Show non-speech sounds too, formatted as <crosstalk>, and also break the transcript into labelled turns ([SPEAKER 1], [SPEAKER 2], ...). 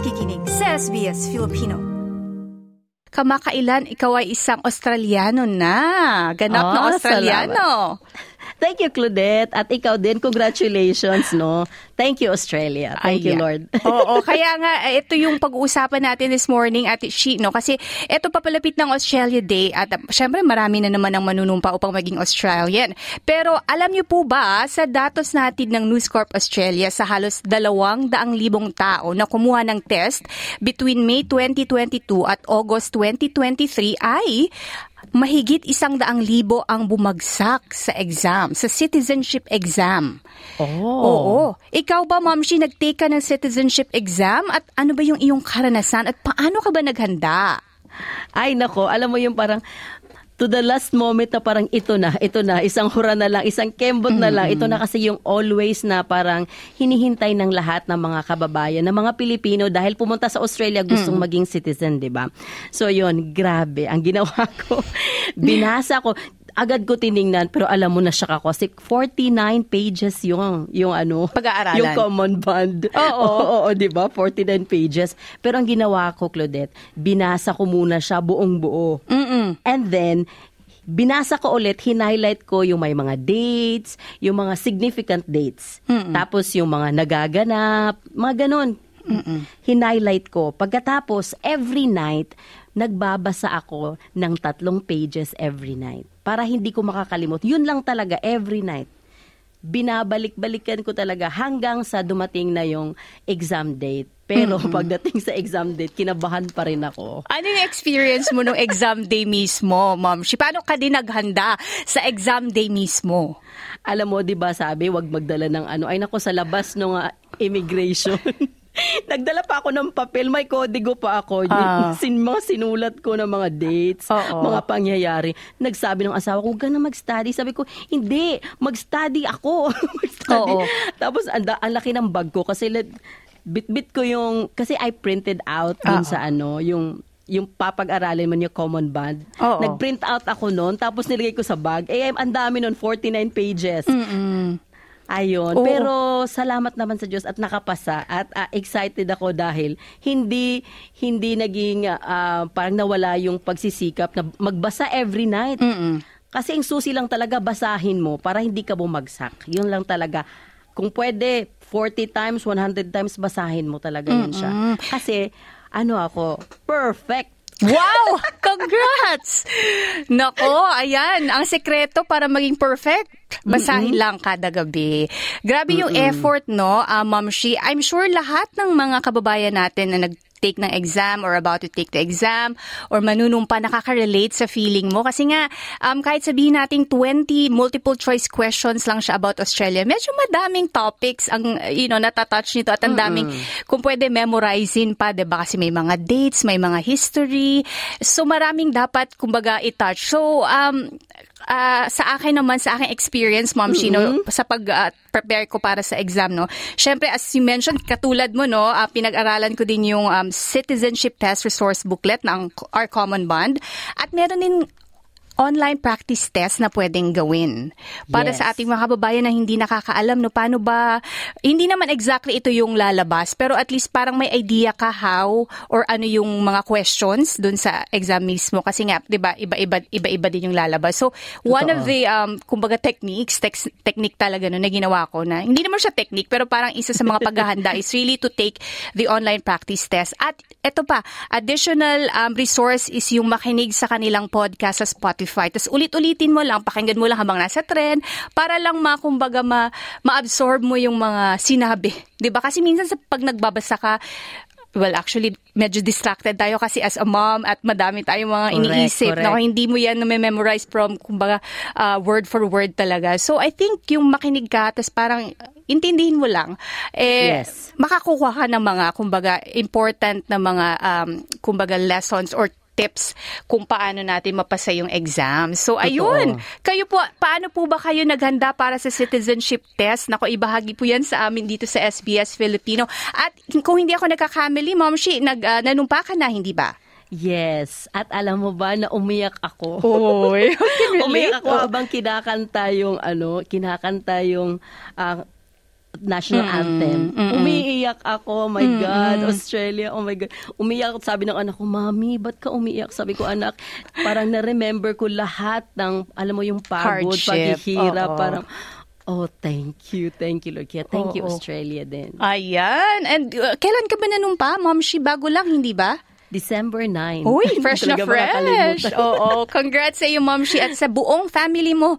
[SPEAKER 1] nakikinig sa SBS Filipino.
[SPEAKER 2] Kamakailan ikaw ay isang Australiano na. Ganap na
[SPEAKER 3] Ah,
[SPEAKER 2] Australiano.
[SPEAKER 3] Thank you, Claudette. At ikaw din, congratulations, no? Thank you, Australia. Thank you,
[SPEAKER 2] Ayan.
[SPEAKER 3] Lord. <laughs>
[SPEAKER 2] Oo, kaya nga, eh, ito yung pag-uusapan natin this morning at she, no? Kasi ito papalapit ng Australia Day at uh, syempre marami na naman ang manunumpa upang maging Australian. Pero alam niyo po ba, sa datos natin ng News Corp Australia sa halos dalawang daang libong tao na kumuha ng test between May 2022 at August 2023 ay mahigit isang daang libo ang bumagsak sa exam, sa citizenship exam.
[SPEAKER 3] Oh.
[SPEAKER 2] Oo. Ikaw ba, Ma'am Shi, nag-take ka ng citizenship exam? At ano ba yung iyong karanasan? At paano ka ba naghanda?
[SPEAKER 3] Ay, nako, alam mo yung parang to the last moment na parang ito na, ito na, isang hura na lang, isang kembot na lang. Ito na kasi yung always na parang hinihintay ng lahat ng mga kababayan, ng mga Pilipino dahil pumunta sa Australia gustong maging citizen, di ba? So yun, grabe. Ang ginawa ko, <laughs> binasa ko, agad ko tiningnan pero alam mo na siya ako kasi 49 pages yung yung ano
[SPEAKER 2] Pag-aaralan.
[SPEAKER 3] yung common bond
[SPEAKER 2] Oo. <laughs>
[SPEAKER 3] oo, oo, 'di ba 49 pages pero ang ginawa ko Claudette binasa ko muna siya buong buo
[SPEAKER 2] Mm-mm.
[SPEAKER 3] And then, binasa ko ulit, hinighlight ko yung may mga dates, yung mga significant dates. Tapos yung mga nagaganap, mga ganon. Hinighlight ko. Pagkatapos, every night, nagbabasa ako ng tatlong pages every night. Para hindi ko makakalimot. Yun lang talaga, every night. Binabalik-balikan ko talaga hanggang sa dumating na yung exam date. Pero pagdating sa exam date, kinabahan pa rin ako.
[SPEAKER 2] Ano yung experience mo nung exam day mismo, Ma'am Shi? Paano ka din naghanda sa exam day mismo?
[SPEAKER 3] Alam mo, 'di ba, sabi, wag magdala ng ano. Ay nako sa labas ng immigration. <laughs> <laughs> Nagdala pa ako ng papel, may kodigo pa ako.
[SPEAKER 2] Ah.
[SPEAKER 3] Sin, mga sinulat ko ng mga dates,
[SPEAKER 2] Oo.
[SPEAKER 3] mga pangyayari. Nagsabi ng asawa ko, huwag ka na mag-study. Sabi ko, hindi, mag-study ako. <laughs> mag-study. Tapos, ang, ang laki ng bag ko kasi let- bit-bit ko yung, kasi I printed out dun
[SPEAKER 2] Oo.
[SPEAKER 3] sa ano, yung yung papag-aralin mo yung common bond.
[SPEAKER 2] Oo.
[SPEAKER 3] Nag-print out ako noon, tapos nilagay ko sa bag. Eh, ang dami noon, 49 pages.
[SPEAKER 2] Mm-mm.
[SPEAKER 3] Ayun.
[SPEAKER 2] Oo.
[SPEAKER 3] Pero salamat naman sa Diyos at nakapasa at ah, excited ako dahil hindi hindi naging ah, parang nawala yung pagsisikap na magbasa every night.
[SPEAKER 2] Mm-mm.
[SPEAKER 3] Kasi ang susi lang talaga basahin mo para hindi ka bumagsak. Yun lang talaga. Kung pwede 40 times, 100 times basahin mo talaga yun siya. Kasi ano ako, perfect.
[SPEAKER 2] Wow! <laughs> Congrats! Nako, ayan. Ang sekreto para maging perfect, basahin lang kada gabi. Grabe yung effort, no, uh, Ma'am Shi. I'm sure lahat ng mga kababayan natin na nag take ng exam or about to take the exam or manunumpa nakaka-relate sa feeling mo. Kasi nga um, kahit sabihin nating 20 multiple choice questions lang siya about Australia medyo madaming topics ang you know natatouch nito at ang daming kung pwede memorizein pa 'di ba kasi may mga dates may mga history. So maraming dapat kumbaga i-touch. So um ah, sa akin naman, sa aking experience, Ma'am Shino, sa pag-prepare ko para sa exam, no, syempre, as you mentioned, katulad mo, no, ah, pinag-aralan ko din yung um, Citizenship Test Resource Booklet ng Our Common Bond. At meron din online practice test na pwedeng gawin. Para
[SPEAKER 3] Yes.
[SPEAKER 2] sa ating mga kababayan na hindi nakakaalam no paano ba hindi naman exactly ito yung lalabas pero at least parang may idea ka how or ano yung mga questions dun sa exam mismo. Kasi nga 'di ba iba-iba iba-iba din yung lalabas. So one of the um kumbaga techniques tex- technique talaga no na ginawa ko na hindi naman siya technique pero parang isa sa mga paghahanda is really to take the online practice test. At eto pa additional um, resource is yung makinig sa kanilang podcast sa Spotify tapos ulit-ulitin mo lang pakinggan mo lang habang nasa tren para lang makumbaga ma ma-absorb mo yung mga sinabi 'di ba kasi minsan sa pag nagbabasa ka Well, actually, medyo distracted tayo kasi as a mom at madami tayong mga
[SPEAKER 3] Correct,
[SPEAKER 2] iniisip na
[SPEAKER 3] correct.
[SPEAKER 2] hindi mo yan na-memorize from, kumbaga, uh, word for word talaga. So, I think yung makinig ka, tapos parang intindihin mo lang, eh,
[SPEAKER 3] Yes.
[SPEAKER 2] makakuha ka ng mga, kumbaga, important na mga, um, kumbaga, lessons or tips kung paano natin mapasa yung exam. So, ayun. Kayo po, paano po ba kayo naghanda para sa citizenship test? Nako, ibahagi po yan sa amin dito sa SBS Filipino. At kung hindi ako nagkakamali, Ma'am Shi, nag, uh, nanumpa ka na, hindi ba?
[SPEAKER 3] Yes. At alam mo ba na umiyak ako?
[SPEAKER 2] Oy, <laughs>
[SPEAKER 3] umiyak ako habang kinakanta yung ano, kinakanta yung ah, national anthem. Umiiyak ako, oh my God, Australia, oh my God. Umiiyak, sabi ng anak ko, Mami, ba't ka umiiyak? Sabi ko, anak, parang na-remember ko lahat ng, alam mo, yung pagod,
[SPEAKER 2] Hardship,
[SPEAKER 3] paghihirap,
[SPEAKER 2] oo.
[SPEAKER 3] parang, oh, thank you, thank you. Kaya thank you,
[SPEAKER 2] Oo.
[SPEAKER 3] Australia din.
[SPEAKER 2] Ayan. And uh, kailan ka ba nanumpa, Mom Shi? Bago lang, hindi ba?
[SPEAKER 3] December 9.
[SPEAKER 2] Uy, <laughs> fresh na fresh. Oo, congrats sa iyo, Mom Shi, at sa buong family mo.